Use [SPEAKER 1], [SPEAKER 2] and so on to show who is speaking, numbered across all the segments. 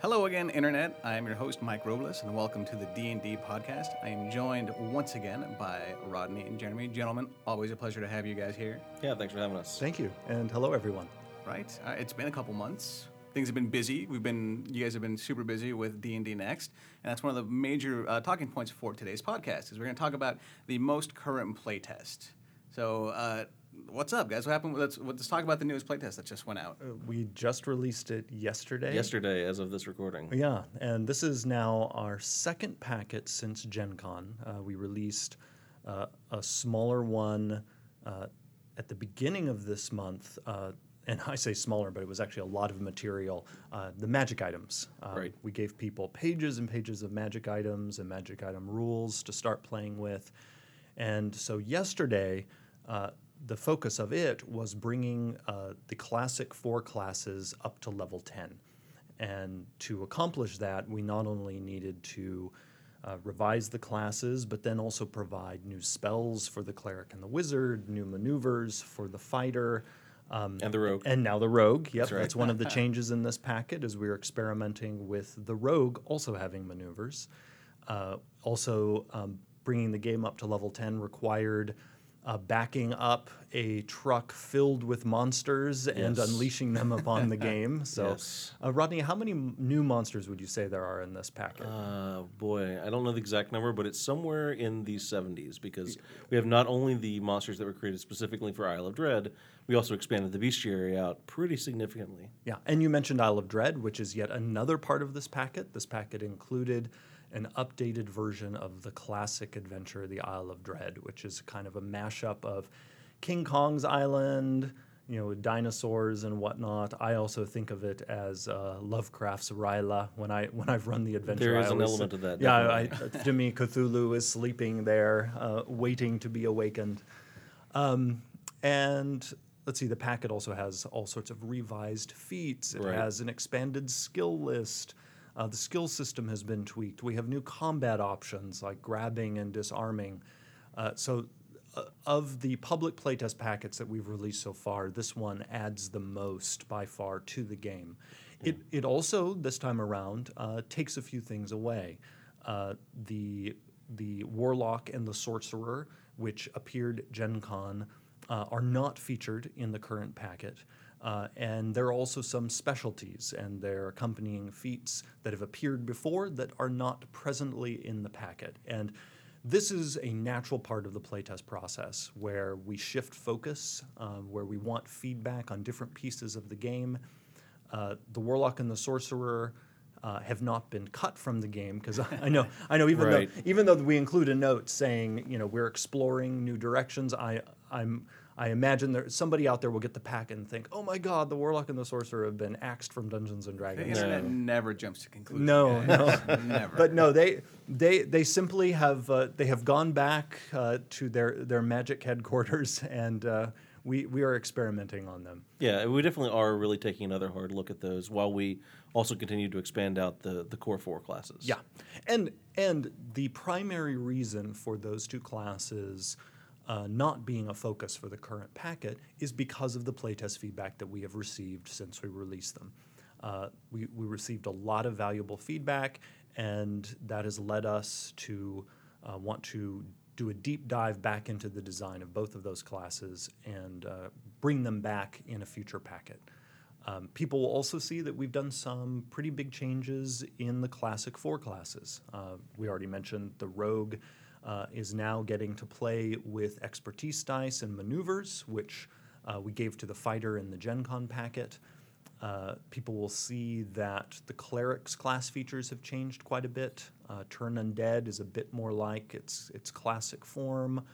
[SPEAKER 1] Hello again, Internet. I am your host, Mike Robles, and welcome to the D&D podcast. I am joined once again by Rodney and Jeremy. Gentlemen, always a pleasure to have you guys here,
[SPEAKER 2] Yeah, thanks for having us.
[SPEAKER 3] Thank you, and hello everyone.
[SPEAKER 1] right? Uh, it's been a couple months. Things have been busy. We've been, you guys have been super busy with D&D Next, and that's one of the major uh, talking points for today's podcast, is we're going to talk about the most current playtest. So, uh, what's up, guys? What happened? Let's, let's talk about the newest playtest that just went out.
[SPEAKER 3] Uh, We just released it yesterday.
[SPEAKER 2] Yesterday, as of this recording.
[SPEAKER 3] Yeah, and this is now our second packet since Gen Con. Uh, we released uh, a smaller one uh, at the beginning of this month. Uh, and I say smaller, but it was actually a lot of material. Uh, the magic items. Uh,
[SPEAKER 2] Right.
[SPEAKER 3] We gave people pages and pages of magic items and magic item rules to start playing with. And so yesterday, uh, the focus of it was bringing uh, the classic four classes up to level 10. And to accomplish that, we not only needed to uh, revise the classes, but then also provide new spells for the cleric and the wizard, new maneuvers for the fighter. Um,
[SPEAKER 2] And the rogue.
[SPEAKER 3] and now the rogue. Yep,
[SPEAKER 2] right.
[SPEAKER 3] that's one of the changes in this packet is we're experimenting with the rogue also having maneuvers. Uh, also, um, bringing the game up to level 10 required uh, backing up a truck filled with monsters and unleashing them upon the game. So,
[SPEAKER 2] Yes.
[SPEAKER 3] uh, Rodney, how many m- new monsters would you say there are in this packet?
[SPEAKER 2] Uh, boy, I don't know the exact number, but it's somewhere in the 70s because we have not only the monsters that were created specifically for Isle of Dread, we also expanded the bestiary out pretty significantly.
[SPEAKER 3] Yeah, and you mentioned Isle of Dread, which is yet another part of this packet. This packet included an updated version of the classic adventure, The Isle of Dread, which is kind of a mashup of King Kong's Island, you know, dinosaurs and whatnot. I also think of it as uh, Lovecraft's R'lyeh when I when I've run the adventure.
[SPEAKER 2] There
[SPEAKER 3] I
[SPEAKER 2] is an element of that,
[SPEAKER 3] Yeah, I, to me, Cthulhu is sleeping there, uh, waiting to be awakened. Um, and let's see, the packet also has all sorts of revised feats. It
[SPEAKER 2] Right.
[SPEAKER 3] has an expanded skill list. Uh, the skill system has been tweaked. We have new combat options like grabbing and disarming. Uh, so, uh, of the public playtest packets that we've released so far, this one adds the most by far to the game. It, it also, this time around, uh, takes a few things away. Uh, the, the Warlock and the Sorcerer, which appeared Gen Con, uh, are not featured in the current packet. Uh, and there are also some specialties and their accompanying feats that have appeared before that are not presently in the packet. And this is a natural part of the playtest process where we shift focus, um, where we want feedback on different pieces of the game. Uh, the Warlock and the Sorcerer uh, have not been cut from the game because I know I know even
[SPEAKER 2] Right.
[SPEAKER 3] though even though we include a note saying you know we're exploring new directions, I I'm I imagine there somebody out there will get the pack and think, oh my God, the Warlock and the Sorcerer have been axed from Dungeons and
[SPEAKER 1] The
[SPEAKER 3] Dragons.
[SPEAKER 1] internet never jumps to conclusions.
[SPEAKER 3] No,
[SPEAKER 1] guys. never.
[SPEAKER 3] But no, they they they simply have uh, they have gone back uh, to their their magic headquarters, and uh, we we are experimenting on them.
[SPEAKER 2] Yeah, we definitely are really taking another hard look at those while we also continue to expand out the, the core four classes.
[SPEAKER 3] Yeah, and and the primary reason for those two classes uh, not being a focus for the current packet is because of the playtest feedback that we have received since we released them. Uh, we, we received a lot of valuable feedback, and that has led us to uh, want to do a deep dive back into the design of both of those classes and uh, bring them back in a future packet. Um, people will also see that we've done some pretty big changes in the classic four classes. Uh, we already mentioned the rogue uh, is now getting to play with expertise dice and maneuvers, which uh, we gave to the fighter in the Gen Con packet. Uh, people will see that the cleric's class features have changed quite a bit. Uh, Turn Undead is a bit more like its, its classic form.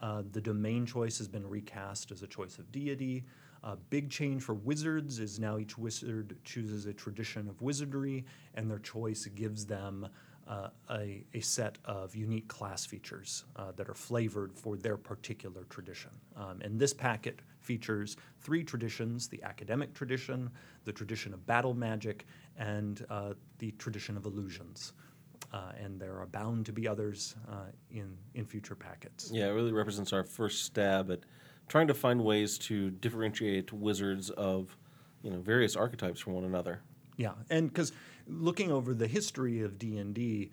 [SPEAKER 3] Uh, the domain choice has been recast as a choice of deity. A big change for wizards is now each wizard chooses a tradition of wizardry, and their choice gives them uh, a, a set of unique class features uh, that are flavored for their particular tradition. Um, and this packet features three traditions the academic tradition, the tradition of battle magic, and uh, the tradition of illusions. Uh, and there are bound to be others uh, in, in future packets.
[SPEAKER 2] Yeah, it really represents our first stab at trying to find ways to differentiate wizards of, you know, various archetypes from one another.
[SPEAKER 3] Yeah, and because looking over the history of D and D,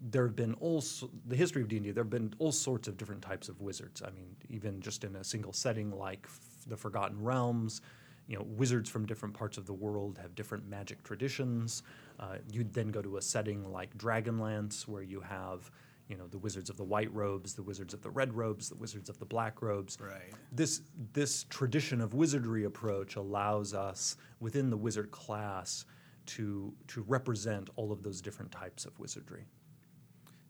[SPEAKER 3] there have been all the history of D and D. There have been all sorts of different types of wizards. I mean, even just in a single setting like f- the Forgotten Realms, you know, wizards from different parts of the world have different magic traditions. Uh, you'd then go to a setting like Dragonlance, where you have, you know, the wizards of the white robes, the wizards of the red robes, the wizards of the black robes.
[SPEAKER 1] Right.
[SPEAKER 3] This this tradition of wizardry approach allows us within the wizard class to to represent all of those different types of wizardry.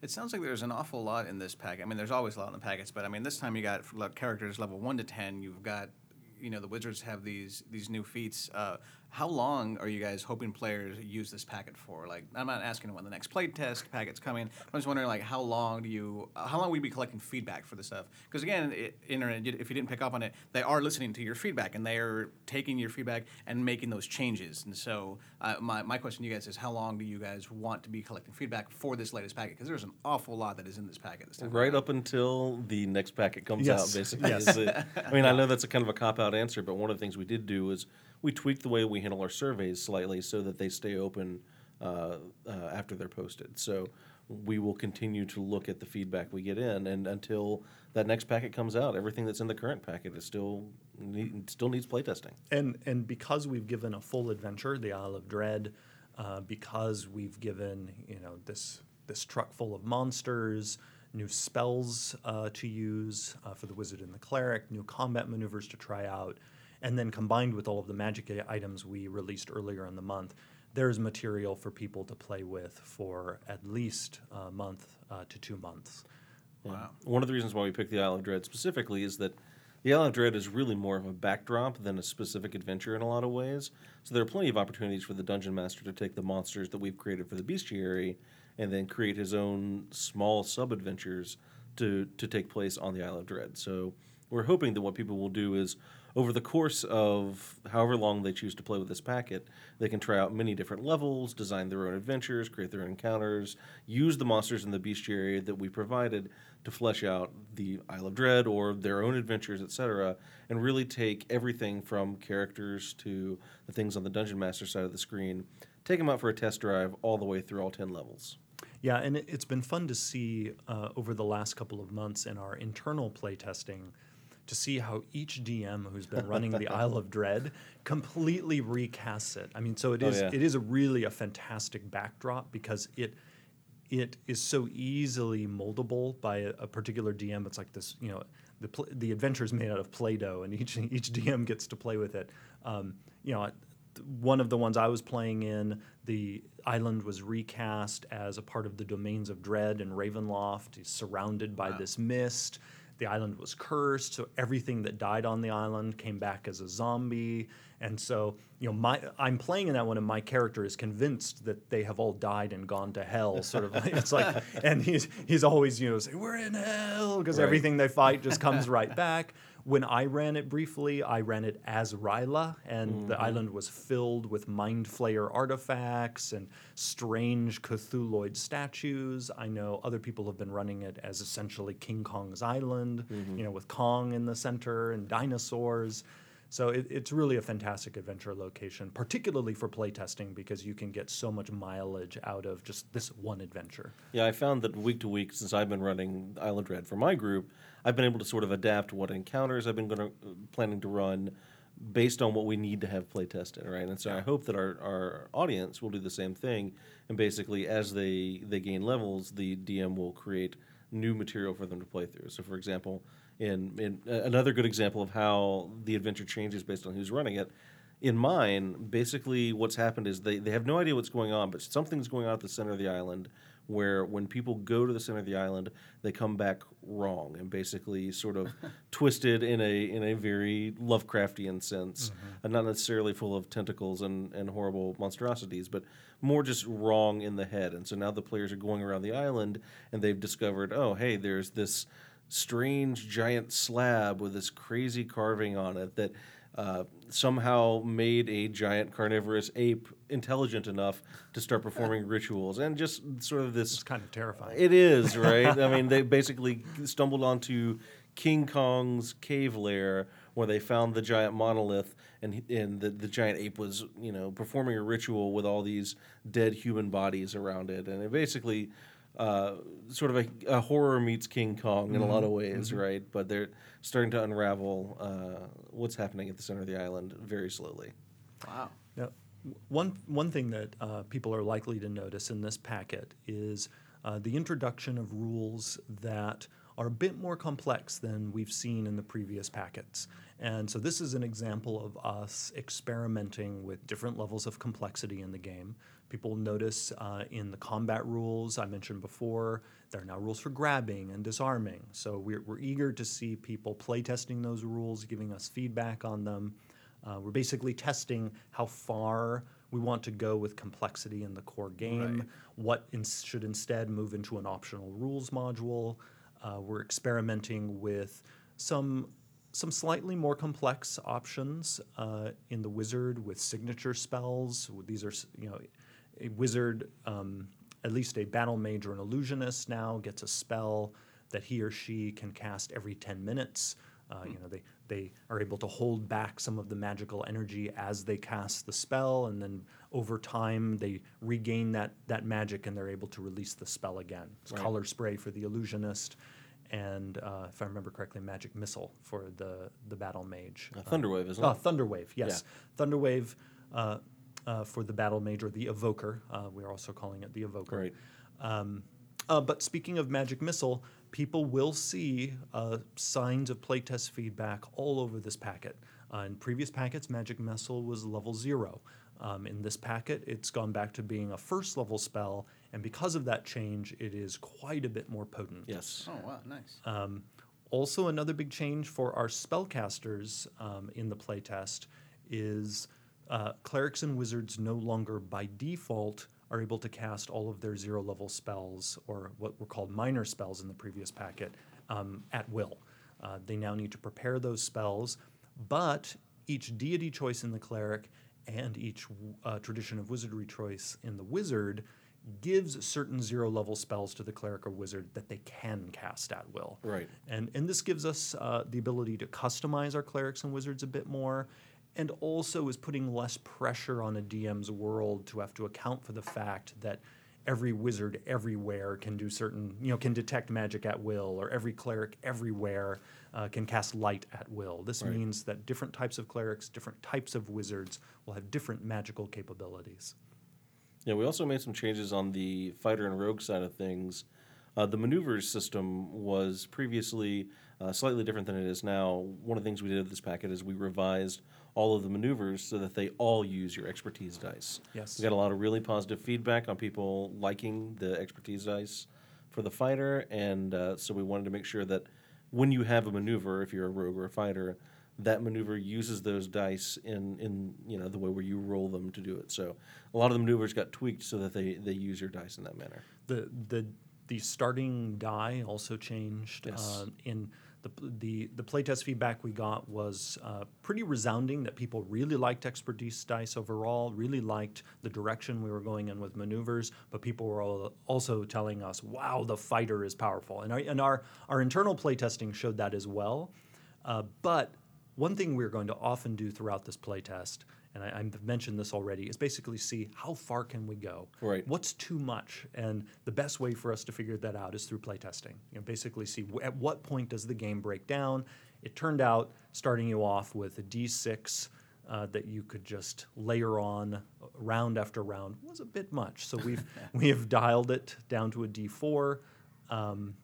[SPEAKER 1] It sounds like there's an awful lot in this pack. I mean, there's always a lot in the packets, but I mean, this time you got characters level one to ten. You've got, you know, the wizards have these these new feats. Uh, how long are you guys hoping players use this packet for? Like, I'm not asking when the next play test packet's coming. I'm just wondering, like, how long do you, uh, how long will you be collecting feedback for this stuff? Because again, it, internet, if you didn't pick up on it, they are listening to your feedback and they are taking your feedback and making those changes. And so, uh, my my question to you guys is, how long do you guys want to be collecting feedback for this latest packet? Because there's an awful lot that is in this packet this time.
[SPEAKER 2] Right
[SPEAKER 1] around.
[SPEAKER 2] up until the next packet comes
[SPEAKER 3] Yes.
[SPEAKER 2] out, basically.
[SPEAKER 3] Yes.
[SPEAKER 2] is it. I mean, I know that's a kind of a cop out answer, but one of the things we did do is we tweak the way we handle our surveys slightly so that they stay open uh, uh, after they're posted. So we will continue to look at the feedback we get in, and until that next packet comes out, everything that's in the current packet is still need, still needs playtesting.
[SPEAKER 3] And and because we've given a full adventure, the Isle of Dread, uh, because we've given you know this this truck full of monsters, new spells uh, to use uh, for the wizard and the cleric, new combat maneuvers to try out, and then combined with all of the magic items we released earlier in the month, there's material for people to play with for at least a month uh, to two months.
[SPEAKER 1] Wow.
[SPEAKER 2] One of the reasons why we picked the Isle of Dread specifically is that the Isle of Dread is really more of a backdrop than a specific adventure in a lot of ways. So there are plenty of opportunities for the dungeon master to take the monsters that we've created for the bestiary and then create his own small sub adventures to to take place on the Isle of Dread. So we're hoping that what people will do is over the course of however long they choose to play with this packet, they can try out many different levels, design their own adventures, create their own encounters, use the monsters in the bestiary that we provided to flesh out the Isle of Dread or their own adventures, etc., and really take everything from characters to the things on the dungeon master side of the screen, take them out for a test drive all the way through all 10 levels.
[SPEAKER 3] Yeah, and it, it's been fun to see uh, over the last couple of months in our internal playtesting to see how each DM who's been running the Isle of Dread completely recasts it. I mean, so it
[SPEAKER 2] Oh,
[SPEAKER 3] is
[SPEAKER 2] yeah.
[SPEAKER 3] it is a really a fantastic backdrop because it it is so easily moldable by a, a particular DM. It's like this, you know, the pl- the adventure is made out of Play-Doh, and each each DM gets to play with it. Um, you know, one of the ones I was playing in, the island was recast as a part of the domains of Dread and Ravenloft. He's surrounded by this mist. The island was cursed, so everything that died on the island came back as a zombie. And so, you know, my I'm playing in that one, and my character is convinced that they have all died and gone to hell. Sort of, like, it's like, and he's he's always you know saying we're in hell because
[SPEAKER 2] Right.
[SPEAKER 3] everything they fight just comes right back. When I ran it briefly, I ran it as R'lyeh, and the mm-hmm. island was filled with mind flayer artifacts and strange Cthulhuid statues. I know other people have been running it as essentially King Kong's island, mm-hmm. you know, with Kong in the center and dinosaurs. So it, it's really a fantastic adventure location, particularly for playtesting because you can get so much mileage out of just this one adventure.
[SPEAKER 2] Yeah, I found that week to week since I've been running Island Dread for my group, I've been able to sort of adapt what encounters I've been going to planning to run based on what we need to have play tested, right? And so I hope that our, our audience will do the same thing. And basically, as they they gain levels, the DM will create new material for them to play through. So, for example, in in a- another good example of how the adventure changes based on who's running it. In mine, basically what's happened is they, they have no idea what's going on, but something's going on at the center of the island where when people go to the center of the island, they come back wrong and basically sort of twisted in a in a very Lovecraftian sense, mm-hmm. and not necessarily full of tentacles and, and horrible monstrosities, but more just wrong in the head. And so now the players are going around the island and they've discovered, oh hey, there's this strange giant slab with this crazy carving on it that uh, somehow made a giant carnivorous ape intelligent enough to start performing rituals and just sort of this
[SPEAKER 3] It's kind of terrifying.
[SPEAKER 2] it is right i mean they basically stumbled onto King Kong's cave lair where they found the giant monolith and and the, the giant ape was you know performing a ritual with all these dead human bodies around it and it basically uh, sort of a, a horror meets King Kong in a lot of ways, right? But they're starting to unravel uh, what's happening at the center of the island very slowly.
[SPEAKER 1] Wow.
[SPEAKER 3] Now, one one thing that uh, people are likely to notice in this packet is uh, the introduction of rules that are a bit more complex than we've seen in the previous packets. And so this is an example of us experimenting with different levels of complexity in the game. People notice uh, in the combat rules I mentioned before, there are now rules for grabbing and disarming. So we're, we're eager to see people playtesting those rules, giving us feedback on them. Uh, we're basically testing how far we want to go with complexity in the core game,
[SPEAKER 1] Right.
[SPEAKER 3] what in, should instead move into an optional rules module. Uh, we're experimenting with some some slightly more complex options uh, in the wizard with signature spells. These are you know a wizard, um, at least a battle mage or an illusionist now gets a spell that he or she can cast every 10 minutes. Uh, you know, they, they are able to hold back some of the magical energy as they cast the spell, and then over time they regain that, that magic and they're able to release the spell again. It's
[SPEAKER 2] Right.
[SPEAKER 3] color spray for the illusionist, and uh, if I remember correctly, magic missile for the, the battle mage.
[SPEAKER 2] Uh, Thunderwave, isn't
[SPEAKER 3] Oh,
[SPEAKER 2] it?
[SPEAKER 3] Thunderwave, yes. Thunderwave uh, for the battle mage or the evoker. Uh, we're also calling it the evoker.
[SPEAKER 2] Right.
[SPEAKER 3] Um, uh, but speaking of magic missile, people will see uh, signs of playtest feedback all over this packet. Uh, in previous packets, magic missile was level zero. Um, in this packet, it's gone back to being a first level spell, and because of that change, it is quite a bit more potent.
[SPEAKER 2] Yes.
[SPEAKER 1] Oh wow, nice.
[SPEAKER 3] Um, also, another big change for our spellcasters um, in the playtest is uh, clerics and wizards no longer by default are able to cast all of their zero level spells, or what were called minor spells in the previous packet, um, at will. Uh, they now need to prepare those spells, but each deity choice in the cleric and each uh, tradition of wizardry choice in the wizard gives certain zero level spells to the cleric or wizard that they can cast at will.
[SPEAKER 2] Right.
[SPEAKER 3] And, and this gives us uh, the ability to customize our clerics and wizards a bit more, and also is putting less pressure on a DM's world to have to account for the fact that every wizard everywhere can do certain, you know, can detect magic at will, or every cleric everywhere uh, can cast light at will. This
[SPEAKER 2] Right.
[SPEAKER 3] means that different types of clerics, different types of wizards will have different magical capabilities.
[SPEAKER 2] Yeah, we also made some changes on the fighter and rogue side of things. Uh, the maneuvers system was previously uh, slightly different than it is now. One of the things we did with this packet is we revised all of the maneuvers so that they all use your expertise dice.
[SPEAKER 3] Yes.
[SPEAKER 2] We got a lot of really positive feedback on people liking the expertise dice for the fighter, and uh, so we wanted to make sure that when you have a maneuver, if you're a rogue or a fighter, that maneuver uses those dice in, in you know the way where you roll them to do it. So a lot of the maneuvers got tweaked so that they, they use your dice in that manner.
[SPEAKER 3] The the the starting die also changed.
[SPEAKER 2] Yes.
[SPEAKER 3] Uh, in the the the playtest feedback we got was uh, pretty resounding that people really liked expertise dice overall, really liked the direction we were going in with maneuvers, but people were also telling us, "Wow, the fighter is powerful," and our and our our internal playtesting showed that as well. Uh, but one thing we're going to often do throughout this playtest, and I, I've mentioned this already, is basically see how far can we go.
[SPEAKER 2] Right.
[SPEAKER 3] What's too much? And the best way for us to figure that out is through playtesting. You know, basically see w- at what point does the game break down. It turned out starting you off with a D6 uh, that you could just layer on round after round was a bit much. So we've we have dialed it down to a D4. Um,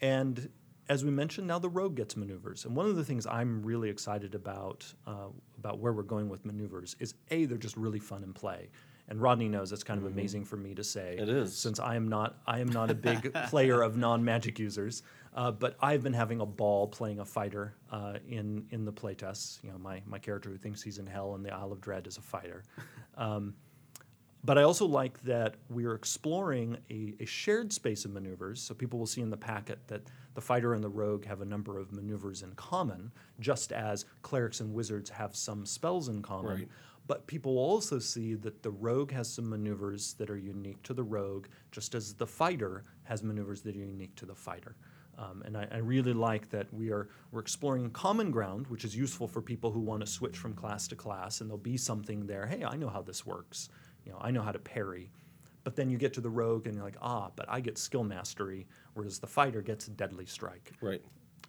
[SPEAKER 3] and as we mentioned, now the rogue gets maneuvers. And one of the things I'm really excited about uh, about where we're going with maneuvers is a they're just really fun in play. And Rodney knows that's kind of amazing for me to say.
[SPEAKER 2] It is.
[SPEAKER 3] since I am not I am not a big player of non magic users, uh, but I've been having a ball playing a fighter uh, in in the playtests. You know, my my character who thinks he's in hell in the Isle of Dread is a fighter. Um, but I also like that we're exploring a, a shared space of maneuvers. So people will see in the packet that the fighter and the rogue have a number of maneuvers in common, just as clerics and wizards have some spells in common.
[SPEAKER 2] Right.
[SPEAKER 3] But people will also see that the rogue has some maneuvers that are unique to the rogue, just as the fighter has maneuvers that are unique to the fighter. Um, and I, I really like that we are we're exploring common ground, which is useful for people who want to switch from class to class, and there'll be something there. Hey, I know how this works. You know, I know how to parry. But then you get to the rogue, and you're like, ah, but I get skill mastery, whereas the fighter gets deadly strike.
[SPEAKER 2] Right.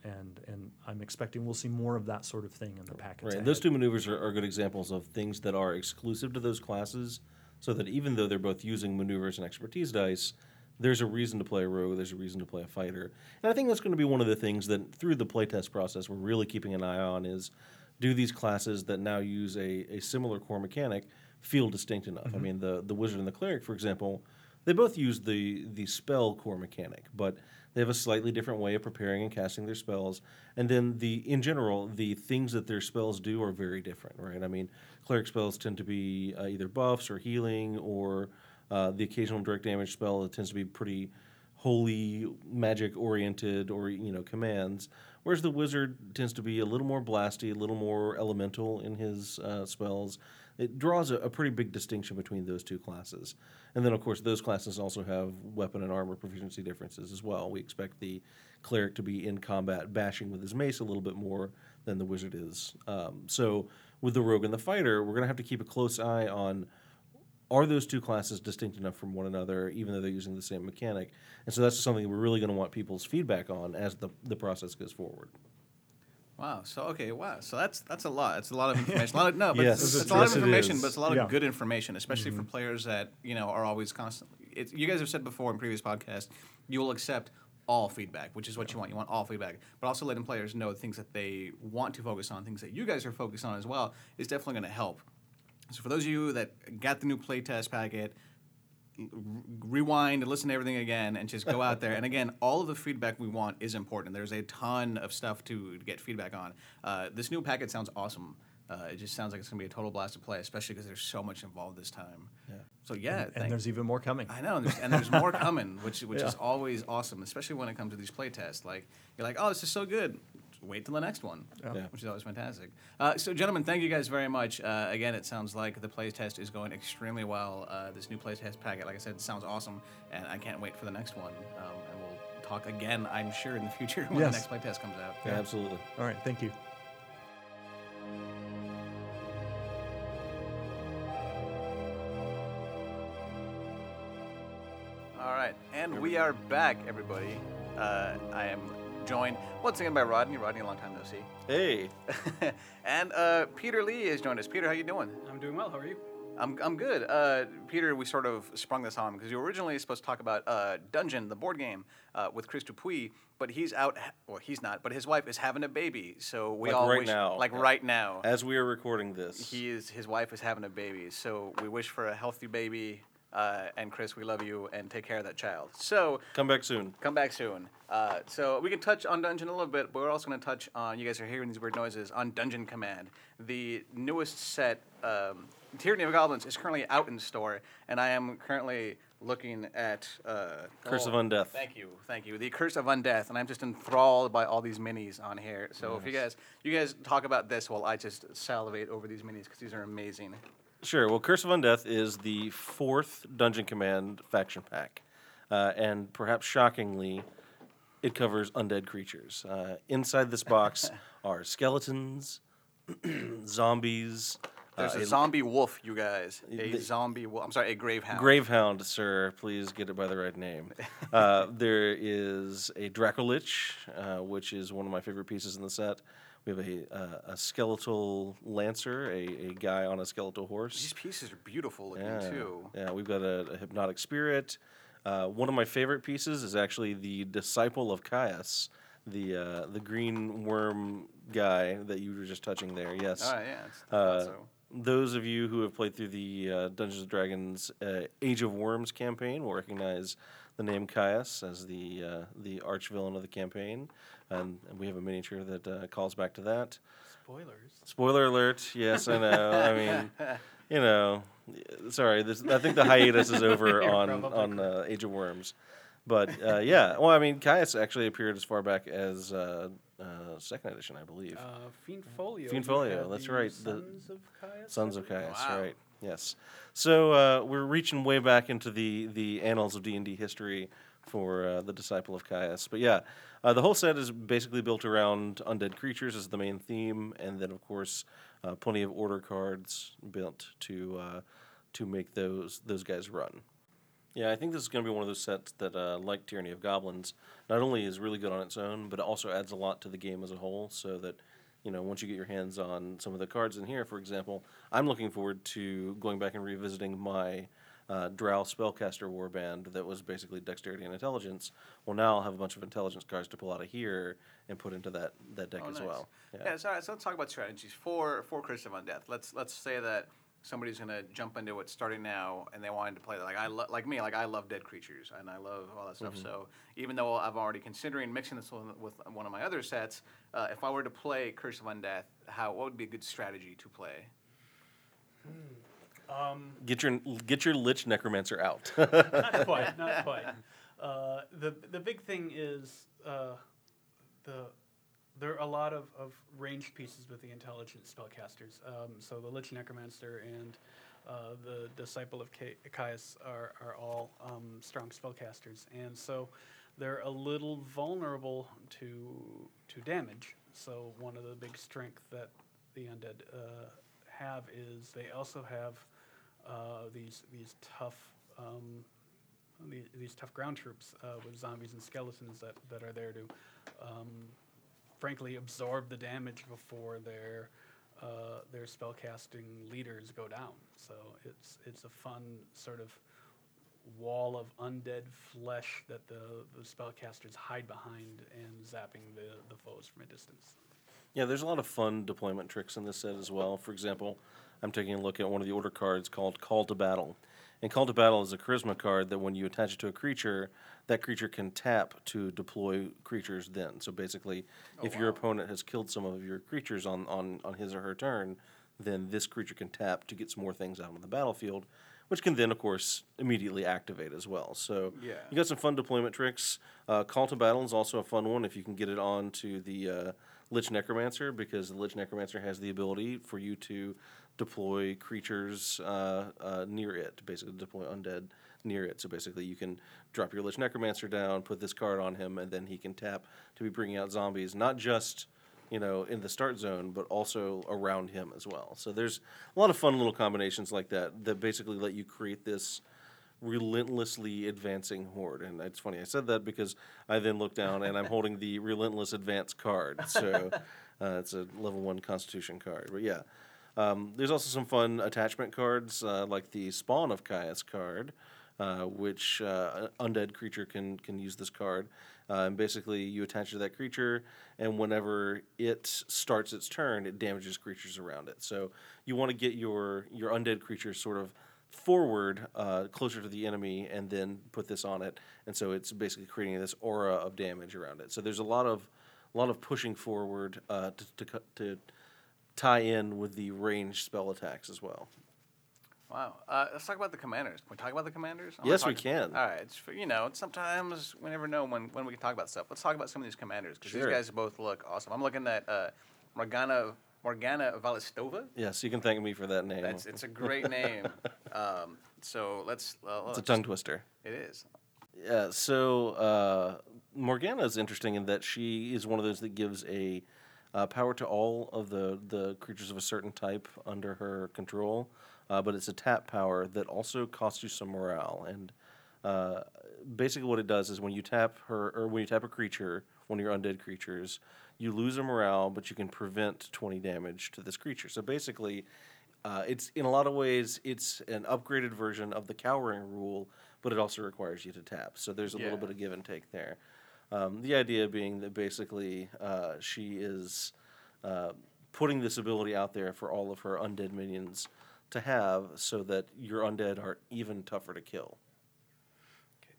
[SPEAKER 3] And and I'm expecting we'll see more of that sort of thing in the packets.
[SPEAKER 2] Right.
[SPEAKER 3] ahead.
[SPEAKER 2] Those two maneuvers are, are good examples of things that are exclusive to those classes, so that even though they're both using maneuvers and expertise dice, there's a reason to play a rogue, there's a reason to play a fighter. And I think that's going to be one of the things that through the playtest process we're really keeping an eye on is do these classes that now use a, a similar core mechanic feel distinct enough? I mean, the, the wizard and the cleric, for example, they both use the, the spell core mechanic, but they have a slightly different way of preparing and casting their spells. And then the in general, the things that their spells do are very different, right? I mean, cleric spells tend to be uh, either buffs or healing, or uh, the occasional direct damage spell that tends to be pretty holy magic oriented or you know commands whereas the wizard tends to be a little more blasty a little more elemental in his uh, spells it draws a, a pretty big distinction between those two classes and then of course those classes also have weapon and armor proficiency differences as well we expect the cleric to be in combat bashing with his mace a little bit more than the wizard is um, so with the rogue and the fighter we're going to have to keep a close eye on are those two classes distinct enough from one another, even though they're using the same mechanic? And so that's something we're really going to want people's feedback on as the, the process goes forward.
[SPEAKER 1] Wow. So okay. Wow. So that's that's a lot. It's a lot of information. A lot of, no, but
[SPEAKER 2] Yes.
[SPEAKER 1] it's, it's a
[SPEAKER 3] Yes,
[SPEAKER 1] lot of information,
[SPEAKER 3] is.
[SPEAKER 1] but it's a lot of
[SPEAKER 3] Yeah.
[SPEAKER 1] good information, especially for mm-hmm. players that you know are always constantly. It's, you guys have said before in previous podcasts, you will accept all feedback, which is what you want. You want all feedback, but also letting players know the things that they want to focus on, things that you guys are focused on as well, is definitely going to help. So for those of you that got the new playtest packet, r- rewind and listen to everything again and just go out there and again all of the feedback we want is important there's a ton of stuff to get feedback on uh, this new packet sounds awesome uh, it just sounds like it's going to be a total blast to play especially because there's so much involved this time yeah. so yeah
[SPEAKER 3] and
[SPEAKER 1] thank-
[SPEAKER 3] there's even more coming.
[SPEAKER 1] I know, and there's, and there's more coming, which which is always awesome, especially when it comes to these playtests. Like you're like, oh, this is so good. Wait till the next one,
[SPEAKER 2] Yeah.
[SPEAKER 1] which is always fantastic. Uh, so, gentlemen, thank you guys very much. Uh, again, it sounds like the playtest is going extremely well. Uh, this new playtest packet, like I said, sounds awesome, and I can't wait for the next one. Um, and we'll talk again, I'm sure, in the future when
[SPEAKER 3] Yes.
[SPEAKER 1] the next playtest comes out.
[SPEAKER 2] Yeah, absolutely.
[SPEAKER 3] All right, thank you.
[SPEAKER 1] All right, and we are back, everybody. Uh, I am joined once again by Rodney. Rodney, a long time no see.
[SPEAKER 2] Hey,
[SPEAKER 1] and uh, Peter Lee has joined us. Peter, how you doing?
[SPEAKER 4] I'm doing well. How are you?
[SPEAKER 1] I'm, I'm good. Uh, Peter, we sort of sprung this on because you were originally supposed to talk about uh, Dungeon, the board game, uh, with Chris Dupuis, but he's out. Well, he's not, but his wife is having a baby, so we
[SPEAKER 2] Like
[SPEAKER 1] all
[SPEAKER 2] right
[SPEAKER 1] wish,
[SPEAKER 2] now.
[SPEAKER 1] like
[SPEAKER 2] Yeah.
[SPEAKER 1] right now,
[SPEAKER 2] as we are recording this,
[SPEAKER 1] he is. His wife is having a baby, so we wish for a healthy baby. Uh, and Chris, we love you, and take care of that child. So
[SPEAKER 2] come back soon.
[SPEAKER 1] come back soon. Uh, so we can touch on Dungeon a little bit, but we're also going to touch on. You guys are hearing these weird noises on Dungeon Command, the newest set. Um, Tyranny of Goblins is currently out in store, and I am currently looking at uh,
[SPEAKER 2] Curse of
[SPEAKER 1] oh,
[SPEAKER 2] Undeath.
[SPEAKER 1] Thank you, thank you. The Curse of Undeath, and I'm just enthralled by all these minis on here. So if you guys, you guys talk about this while I just salivate over these minis because these are amazing.
[SPEAKER 2] Sure. Well, Curse of Undeath is the fourth Dungeon Command faction pack, uh, and perhaps shockingly, it covers undead creatures. Uh, inside this box are skeletons, zombies.
[SPEAKER 1] There's
[SPEAKER 2] uh,
[SPEAKER 1] a zombie wolf, you guys. A
[SPEAKER 2] the-
[SPEAKER 1] zombie wolf. I'm sorry, a gravehound.
[SPEAKER 2] Gravehound, sir. Please get it by the right name. Uh, there is a Dracolich, uh, which is one of my favorite pieces in the set. We have a, uh, a skeletal lancer, a, a guy on a skeletal horse.
[SPEAKER 1] These pieces are beautiful looking
[SPEAKER 2] Yeah,
[SPEAKER 1] too.
[SPEAKER 2] yeah. We've got a, a hypnotic spirit. Uh, one of my favorite pieces is actually the disciple of Kyuss, the uh, the green worm guy that you were just touching there. Yes.
[SPEAKER 1] Right, yeah.
[SPEAKER 2] Uh,
[SPEAKER 1] so.
[SPEAKER 2] Those of you who have played through the uh, Dungeons and Dragons uh, Age of Worms campaign will recognize the name Kyuss as the uh, the arch villain of the campaign, and, and we have a miniature that uh, calls back to that.
[SPEAKER 4] Spoilers.
[SPEAKER 2] Spoiler alert! Yes, I know. I mean, you know, sorry. This, I think the hiatus is over on on uh, Age of Worms, but uh, yeah. Well, I mean, Kyuss actually appeared as far back as uh, uh, second edition, I believe.
[SPEAKER 4] Uh, Fiend Folio.
[SPEAKER 2] Fiend Folio, that's
[SPEAKER 4] the
[SPEAKER 2] right, the
[SPEAKER 4] Sons of Kyuss.
[SPEAKER 2] Sons of? Kyuss,
[SPEAKER 1] Wow.
[SPEAKER 2] right? Yes. So uh, we're reaching way back into the the annals of D and D history for uh, the disciple of Kyuss. But yeah, uh, the whole set is basically built around undead creatures as the main theme, and then of course uh, plenty of order cards built to uh, to make those those guys run. Yeah, I think this is going to be one of those sets that, uh, like Tyranny of Goblins, not only is really good on its own, but it also adds a lot to the game as a whole. So that, you know, once you get your hands on some of the cards in here, for example, I'm looking forward to going back and revisiting my uh, Drow Spellcaster Warband that was basically Dexterity and Intelligence. Well, now I'll have a bunch of intelligence cards to pull out of here and put into that, that deck
[SPEAKER 1] Oh,
[SPEAKER 2] as
[SPEAKER 1] nice.
[SPEAKER 2] well.
[SPEAKER 1] Yeah. so, so let's talk about strategies for for Curse of Undeath. Let's let's say that somebody's gonna jump into it starting now, and they wanted to play that. Like I lo- like me, like I love dead creatures, and I love all that stuff. So even though I'm already considering mixing this with, with one of my other sets, uh, if I were to play Curse of Undeath, how what would be a good strategy to play?
[SPEAKER 2] Get your get your Lich Necromancer out.
[SPEAKER 4] not quite, not quite. Uh, the the big thing is uh, the there are a lot of, of ranged pieces with the intelligent spellcasters. Um, so the Lich Necromancer and uh, the Disciple of Ca- Kyuss are, are all um, strong spellcasters, and so they're a little vulnerable to to damage. So one of the big strengths that the undead uh, have is they also have uh, these these tough um, these, these tough ground troops uh, with zombies and skeletons that, that are there to, um, frankly, absorb the damage before their uh, their spellcasting leaders go down. So it's it's a fun sort of wall of undead flesh that the, the spellcasters hide behind and zapping the, the foes from a distance.
[SPEAKER 2] Yeah, there's a lot of fun deployment tricks in this set as well. For example, I'm taking a look at one of the order cards called Call to Battle. And Call to Battle is a charisma card that when you attach it to a creature, that creature can tap to deploy creatures then. So basically, if your opponent has killed some of your creatures on, on, on his or her turn, then this creature can tap to get some more things out on the battlefield, which can then, of course, immediately activate as well. So
[SPEAKER 1] Yeah.
[SPEAKER 2] you got some fun deployment tricks. Uh, Call to Battle is also a fun one if you can get it on to the uh, Lich Necromancer, because the Lich Necromancer has the ability for you to deploy creatures uh, uh, near it, basically deploy undead near it. So basically, you can drop your Lich Necromancer down, put this card on him, and then he can tap to be bringing out zombies, not just you know, in the start zone, but also around him as well. So there's a lot of fun little combinations like that that basically let you create this relentlessly advancing horde. And it's funny I said that because I then look down and I'm holding the relentless advance card. So uh, it's a level one Constitution card. But yeah, um, there's also some fun attachment cards uh, like the Spawn of Kyuss card. Uh, which uh, undead creature can can use this card, uh, and basically you attach it to that creature, and whenever it starts its turn, it damages creatures around it. So you want to get your your undead creature sort of forward, uh, closer to the enemy, and then put this on it, and so it's basically creating this aura of damage around it. So there's a lot of a lot of pushing forward uh, to, to to tie in with the ranged spell attacks as well.
[SPEAKER 1] Wow. Uh, let's talk about the commanders. Can we talk about the commanders? I wanna
[SPEAKER 2] Yes, we can.
[SPEAKER 1] All right. It's you know, sometimes we never know when, when we can talk about stuff. Let's talk about some of these commanders because
[SPEAKER 2] Sure.
[SPEAKER 1] these guys both look awesome. I'm looking at uh, Morgana Morgana Valistova.
[SPEAKER 2] Yes, you can thank me for that name.
[SPEAKER 1] That's it's a great name. Um, so let's. Uh,
[SPEAKER 2] it's a tongue twister.
[SPEAKER 1] It is.
[SPEAKER 2] Yeah, so uh, Morgana is interesting in that she is one of those that gives a uh, power to all of the, the creatures of a certain type under her control, uh, but it's a tap power that also costs you some morale. And uh, basically, what it does is when you tap her, or when you tap a creature, one of your undead creatures, you lose a morale, but you can prevent 20 damage to this creature. So basically, uh, it's in a lot of ways it's an upgraded version of the cowering rule, but it also requires you to tap. So there's a
[SPEAKER 1] Yeah.
[SPEAKER 2] little bit of give and take there. Um, the idea being that basically uh, she is uh, putting this ability out there for all of her undead minions to have, so that your undead are even tougher to kill.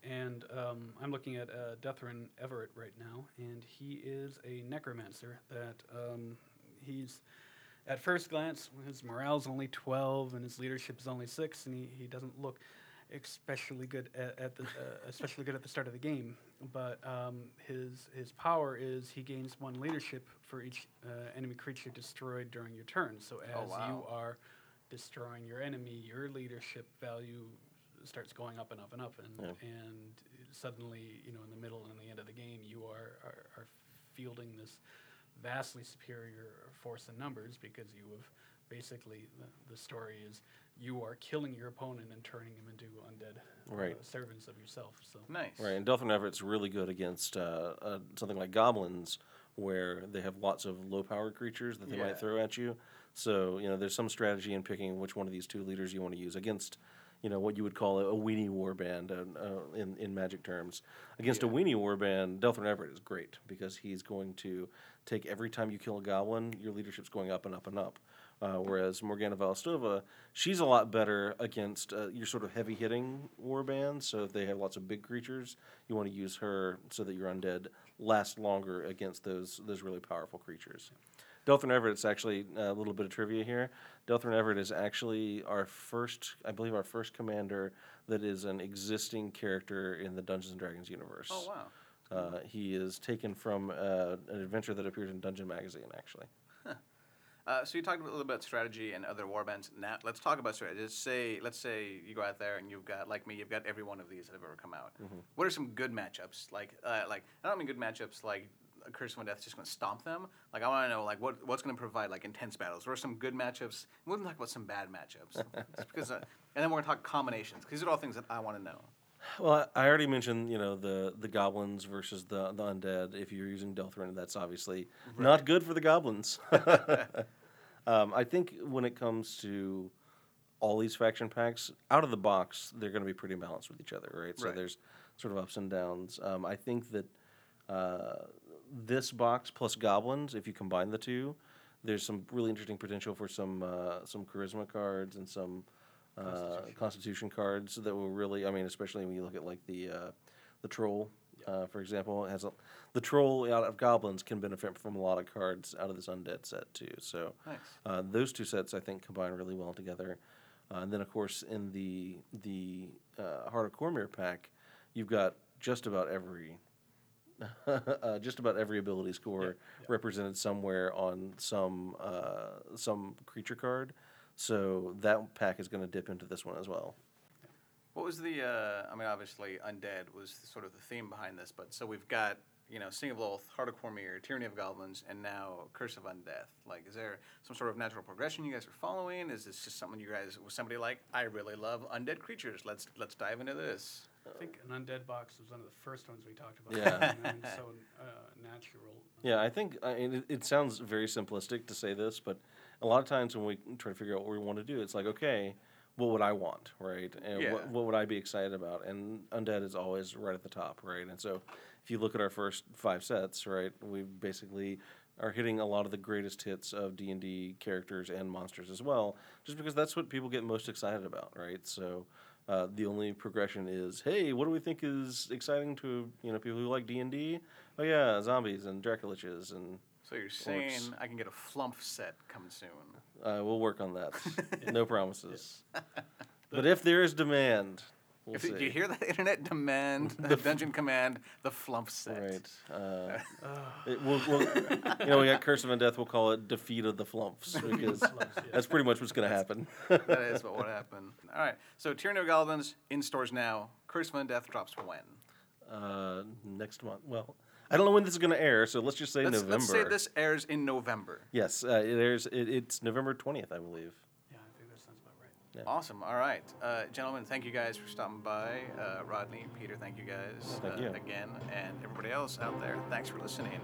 [SPEAKER 4] And um, I'm looking at uh, Deathrin Everett right now, and he is a necromancer. That um, he's at first glance his morale's only 12 and his leadership is only six, and he, he doesn't look especially good at, at the uh, especially good at the start of the game. But um, his his power is he gains one leadership for each uh, enemy creature destroyed during your turn. So as
[SPEAKER 1] Oh, wow.
[SPEAKER 4] you are destroying your enemy, your leadership value starts going up and up and up, and
[SPEAKER 2] Yeah.
[SPEAKER 4] and suddenly, you know, in the middle and the end of the game, you are, are, are fielding this vastly superior force in numbers because you have basically the, the story is you are killing your opponent and turning him into undead
[SPEAKER 2] Right.
[SPEAKER 4] uh, servants of yourself. So
[SPEAKER 1] Nice.
[SPEAKER 2] Right, and Delphin Everett's really good against uh, uh, something like goblins, where they have lots of low power creatures that they
[SPEAKER 1] Yeah.
[SPEAKER 2] might throw at you. So you know, there's some strategy in picking which one of these two leaders you want to use against, you know, what you would call a, a weenie warband uh, uh, in in Magic terms. Against a weenie warband, Delphin Everett is great because he's going to take every time you kill a goblin, your leadership's going up and up and up. Uh, whereas Morgana Valstova, she's a lot better against uh, your sort of heavy hitting warbands. So if they have lots of big creatures, you want to use her so that your undead last longer against those those really powerful creatures. Delthrin Everett, Everett's actually uh, a little bit of trivia here. Delthin Everett is actually our first, I believe, our first commander that is an existing character in the Dungeons and Dragons universe.
[SPEAKER 1] Oh wow.
[SPEAKER 2] Uh, he is taken from uh, an adventure that appeared in Dungeon Magazine, actually.
[SPEAKER 1] Uh, so you talked a little bit about strategy and other warbands. Now let's talk about strategy. Just say, let's say you go out there and you've got, like me, you've got every one of these that have ever come out. What are some good matchups? Like, uh, like I don't mean good matchups like a Curse of Death just going to stomp them. Like I want to know, like what what's going to provide like intense battles. What are some good matchups? We're going to talk about some bad matchups, because, uh, and then we're going to talk combinations. 'cause these are all things that I want to know.
[SPEAKER 2] Well, I already mentioned, you know, the the goblins versus the the undead. If you're using Delthrun, that's obviously not good for the goblins. um, I think when it comes to all these faction packs, out of the box, they're going to be pretty balanced with each other, right? So
[SPEAKER 1] Right.
[SPEAKER 2] there's sort of ups and downs. Um, I think that uh, this box plus goblins, if you combine the two, there's some really interesting potential for some uh, some charisma cards and some uh, constitution cards that will really. I mean, especially when you look at like the uh, the troll, uh, for example, has a, the troll out of goblins can benefit from a lot of cards out of this undead set too. So
[SPEAKER 1] Nice.
[SPEAKER 2] uh, those two sets I think combine really well together. Uh, and then of course in the the uh, Heart of Cormyr pack, you've got just about every uh, just about every ability score represented somewhere on some uh, some creature card. So that pack is going to dip into this one as well.
[SPEAKER 1] What was the? Uh, I mean, obviously, undead was sort of the theme behind this, but so we've got you know, Sting of Lolth, Heart of Cormyr, Tyranny of Goblins, and now Curse of Undeath. Like, is there some sort of natural progression you guys are following? Is this just something you guys was somebody like? I really love undead creatures. Let's let's dive into this.
[SPEAKER 4] I think an undead box was one of the first ones we talked about.
[SPEAKER 2] Yeah.
[SPEAKER 4] so uh, natural.
[SPEAKER 2] Yeah, I think I mean, it, it sounds very simplistic to say this, but a lot of times when we try to figure out what we want to do, it's like, okay, what would I want, right? And
[SPEAKER 1] Yeah.
[SPEAKER 2] what, what would I be excited about? And undead is always right at the top, right? And so if you look at our first five sets, right, we basically are hitting a lot of the greatest hits of D and D characters and monsters as well, just because that's what people get most excited about, right? So. Uh, the only progression is, hey, what do we think is exciting to you know people who like D and D? Oh yeah, zombies and Dracoliches, and
[SPEAKER 1] So you're saying I can get a flumph set coming soon?
[SPEAKER 2] uh, we'll work on that. no promises. but if there is demand, we'll
[SPEAKER 1] If,
[SPEAKER 2] see.
[SPEAKER 1] do you hear that? Internet demand, the dungeon command, the flumph set.
[SPEAKER 2] Right. Uh, it, we'll, we'll, you know, we got Curse of Undeath. We'll call it Defeat of the Flumphs because that's pretty much what's going to happen.
[SPEAKER 1] that is what would happen. All right. So Tyranny of Goblins in stores now. Curse of Undeath drops when?
[SPEAKER 2] uh, next month. Well, I don't know when this is going to air, so let's just say
[SPEAKER 1] Let's,
[SPEAKER 2] November.
[SPEAKER 1] let's say this airs in November.
[SPEAKER 2] Yes, uh, it airs. It, it's November twentieth, I believe.
[SPEAKER 4] Yeah, I think that sounds about right.
[SPEAKER 1] Awesome. All right. Uh, gentlemen, thank you guys for stopping by. Uh, Rodney, Peter, thank you guys
[SPEAKER 2] Thank
[SPEAKER 1] uh,
[SPEAKER 2] you.
[SPEAKER 1] again. And everybody else out there, thanks for listening.